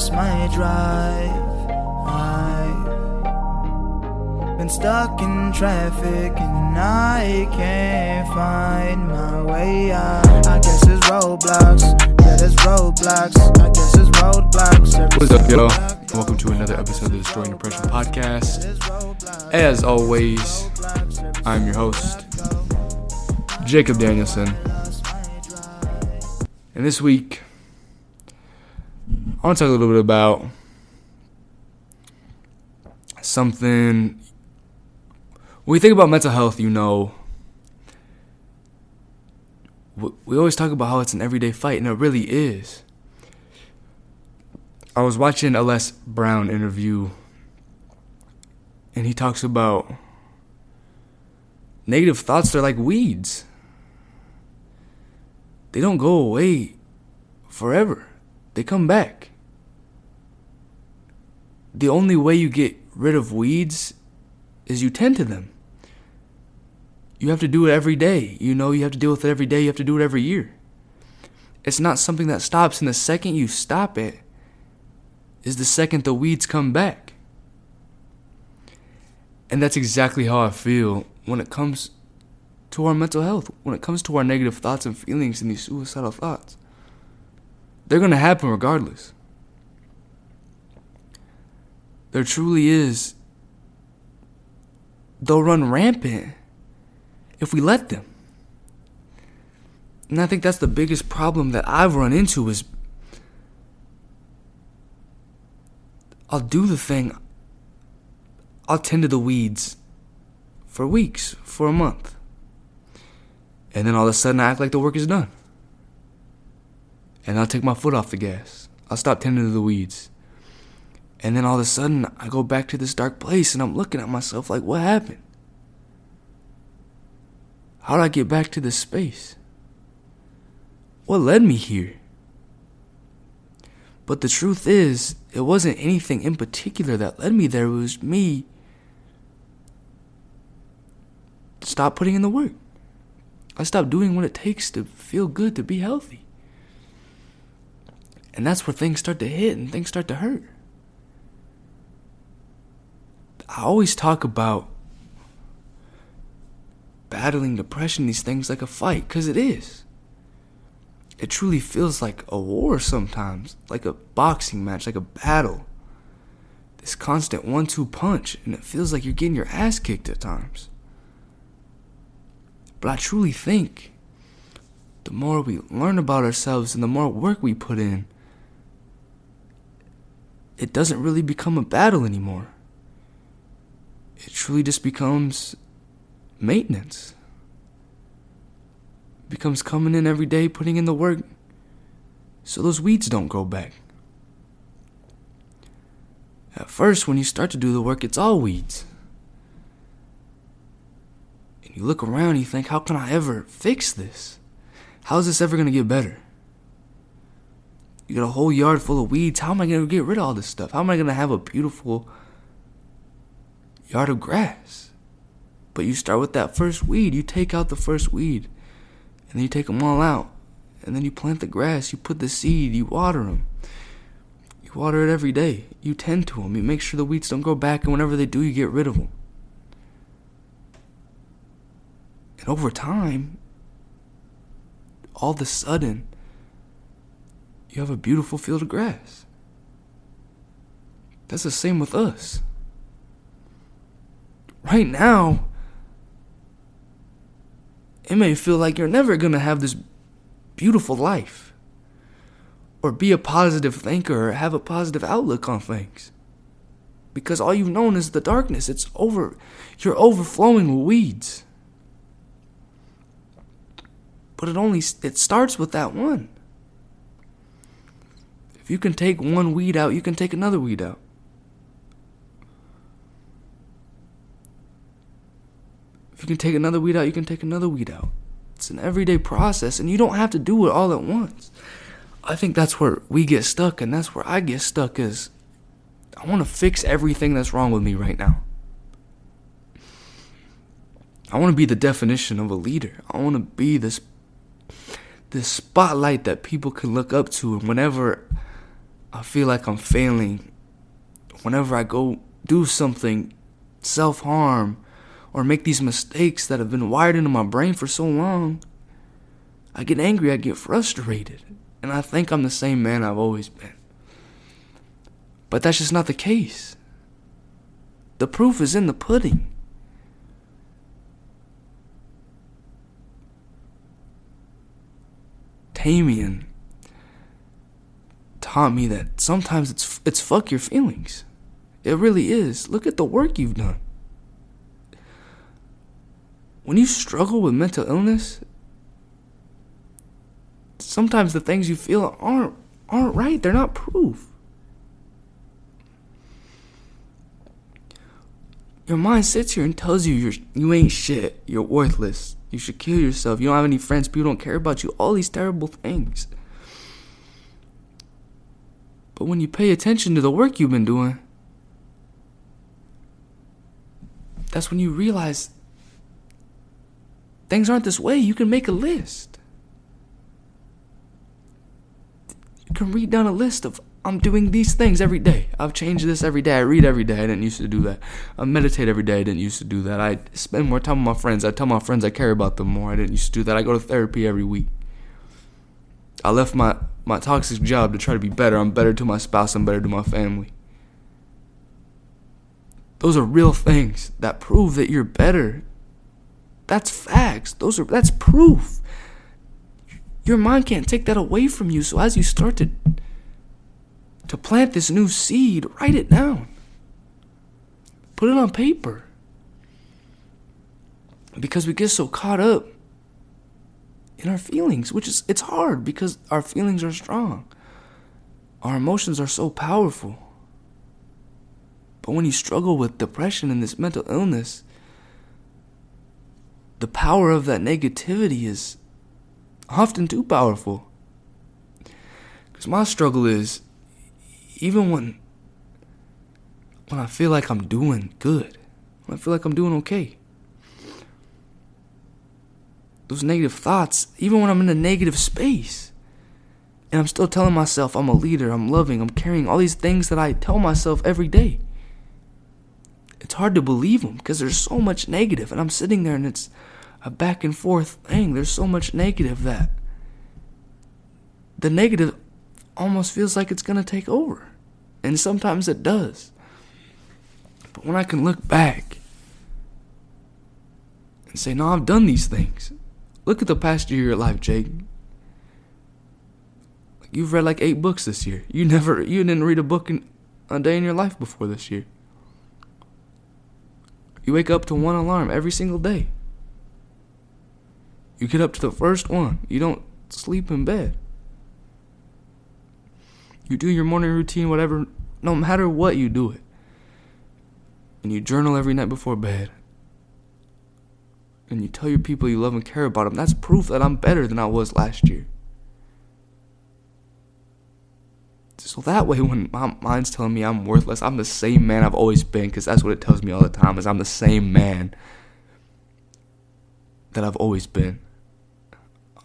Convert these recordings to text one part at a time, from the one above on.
lost my drive. I've been stuck in traffic and I can't find my way out. I guess it's roadblocks. Yeah, there's roadblocks. I guess it's roadblocks. Every What's up, yo? step I go, Welcome to another episode of the Destroying Depression podcast. As always, I'm your host, step I go, Jacob Danielson. lost my drive. And this week, I want to talk a little bit about something. When we think about mental health, you know, we always talk about how it's an everyday fight, and it really is. I was watching a Les Brown interview, and he talks about negative thoughts, they're like weeds they don't go away forever. They come back. The only way you get rid of weeds is you tend to them. You have to do it every day. You know, you have to deal with it every day. You have to do it every year. It's not something that stops, and the second you stop it is the second the weeds come back. And that's exactly how I feel when it comes to our mental health, when it comes to our negative thoughts and feelings and these suicidal thoughts. They're going to happen regardless. There truly is. They'll run rampant if we let them. And I think that's the biggest problem that I've run into is I'll do the thing. I'll tend to the weeds for weeks, for a month. And then all of a sudden, I act like the work is done. And I'll take my foot off the gas. I'll stop tending to the weeds. And then all of a sudden, I go back to this dark place and I'm looking at myself like, what happened? How did I get back to this space? What led me here? But the truth is, it wasn't anything in particular that led me there. It was me. Stop putting in the work. I stopped doing what it takes to feel good, to be healthy. And that's where things start to hit and things start to hurt. I always talk about battling depression, these things like a fight, because it is. It truly feels like a war sometimes, like a boxing match, like a battle. This constant one two punch, and it feels like you're getting your ass kicked at times. But I truly think the more we learn about ourselves and the more work we put in, it doesn't really become a battle anymore. It truly just becomes maintenance. Becomes coming in every day, putting in the work so those weeds don't grow back. At first, when you start to do the work, it's all weeds. And you look around and you think, how can I ever fix this? How is this ever going to get better? You got a whole yard full of weeds. How am I going to get rid of all this stuff? How am I going to have a beautiful yard of grass? But you start with that first weed. You take out the first weed. And then you take them all out. And then you plant the grass. You put the seed. You water them. You water it every day. You tend to them. You make sure the weeds don't grow back. And whenever they do, you get rid of them. And over time, all of a sudden, you have a beautiful field of grass. That's the same with us. Right now, it may feel like you're never going to have this beautiful life, or be a positive thinker, or have a positive outlook on things. Because all you've known is the darkness. It's over. You're overflowing with weeds. But it only it starts with that one. If you can take one weed out, you can take another weed out. You can take another weed out, you can take another weed out. It's an everyday process, and you don't have to do it all at once. I think that's where we get stuck, and that's where I get stuck. Is I want to fix everything that's wrong with me right now. I want to be the definition of a leader. I want to be this this spotlight that people can look up to and whenever I feel like I'm failing whenever I go do something self harm or make these mistakes that have been wired into my brain for so long, I get angry, I get frustrated, and I think I'm the same man I've always been. But that's just not the case. The proof is in the pudding. Tamian taught me that sometimes it's it's fuck your feelings. It really is. Look at the work you've done. When you struggle with mental illness, sometimes the things you feel aren't aren't right. They're not proof. Your mind sits here and tells you you're you ain't shit. You're worthless. You should kill yourself. You don't have any friends. People don't care about you. All these terrible things. But when you pay attention to the work you've been doing, that's when you realize things aren't this way. You can make a list. You can read down a list of I'm doing these things every day. I've changed this every day. I read every day. I didn't used to do that. I meditate every day. I didn't used to do that. I spend more time with my friends. I tell my friends I care about them more. I didn't used to do that. I go to therapy every week. I left my, my toxic job to try to be better. I'm better to my spouse. I'm better to my family. Those are real things that prove that you're better. That's facts. Those are that's proof. Your mind can't take that away from you. So as you start to to plant this new seed, write it down. Put it on paper. Because we get so caught up in our feelings, which is it's hard because our feelings are strong. Our emotions are so powerful. But when you struggle with depression and this mental illness, the power of that negativity is often too powerful. Because my struggle is even when when I feel like I'm doing good, when I feel like I'm doing okay. Those negative thoughts, even when I'm in a negative space, and I'm still telling myself I'm a leader, I'm loving, I'm caring, all these things that I tell myself every day it's hard to believe them because there's so much negative, and I'm sitting there and it's a back and forth thing. There's so much negative that the negative almost feels like it's gonna take over, and sometimes it does. But when I can look back and say, "No, I've done these things." Look at the past year of your life, Jake. You've read like eight books this year. You never, you didn't read a book in a day in your life before this year. You wake up to one alarm every single day. You get up to the first one. You don't sleep in bed. You do your morning routine, whatever, no matter what, you do it. And you journal every night before bed. And you tell your people you love and care about them. That's proof that I'm better than I was last year. So that way, when my mind's telling me I'm worthless, I'm the same man I've always been, because that's what it tells me all the time, is I'm the same man that I've always been.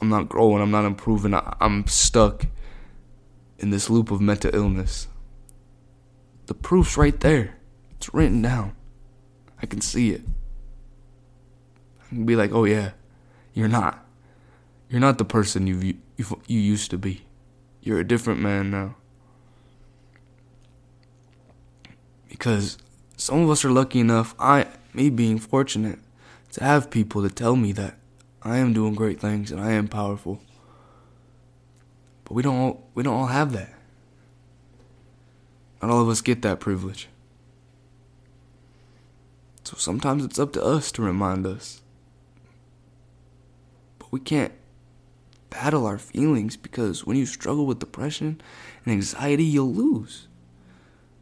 I'm not growing, I'm not improving, I'm stuck in this loop of mental illness. The proof's right there. It's written down. I can see it. I can be like, oh yeah, you're not. You're not the person you you you used to be. You're a different man now. Because some of us are lucky enough, I me being fortunate to have people to tell me that I am doing great things and I am powerful. But we don't all, we don't all have that. Not all of us get that privilege. So sometimes it's up to us to remind us. But we can't battle our feelings because when you struggle with depression and anxiety, you'll lose.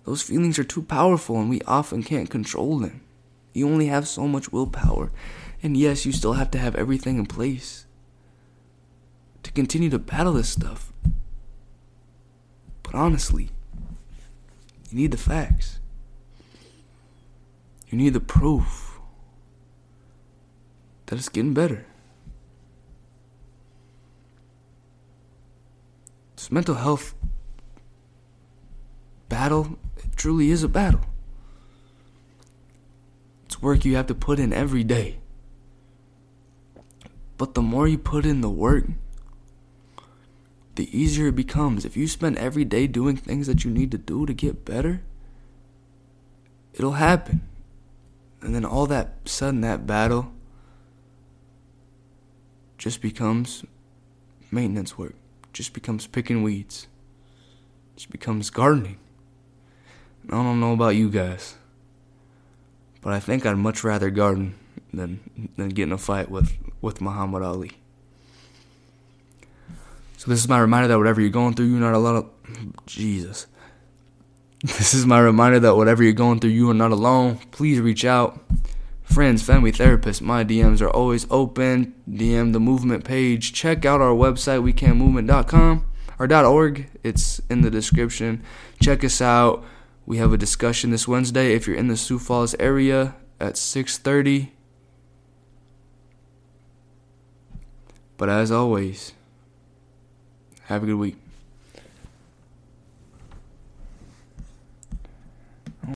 Those feelings are too powerful and we often can't control them. You only have so much willpower. And yes, you still have to have everything in place to continue to battle this stuff. But honestly, you need the facts. You need the proof that it's getting better. This mental health battle. Truly is a battle. It's work you have to put in every day. But the more you put in the work, the easier it becomes. If you spend every day doing things that you need to do to get better, it'll happen. And then all that sudden that battle just becomes maintenance work. Just becomes picking weeds. Just becomes gardening. I don't know about you guys. But I think I'd much rather garden than than get in a fight with, with Muhammad Ali. So this is my reminder that whatever you're going through, you're not alone. Jesus. This is my reminder that whatever you're going through, you are not alone. Please reach out. Friends, family, therapists, my DMs are always open. DM the movement page. Check out our website, wecanmovement.com or .org. It's in the description. Check us out. We have a discussion this Wednesday if you're in the Sioux Falls area at 6:30. But as always, have a good week.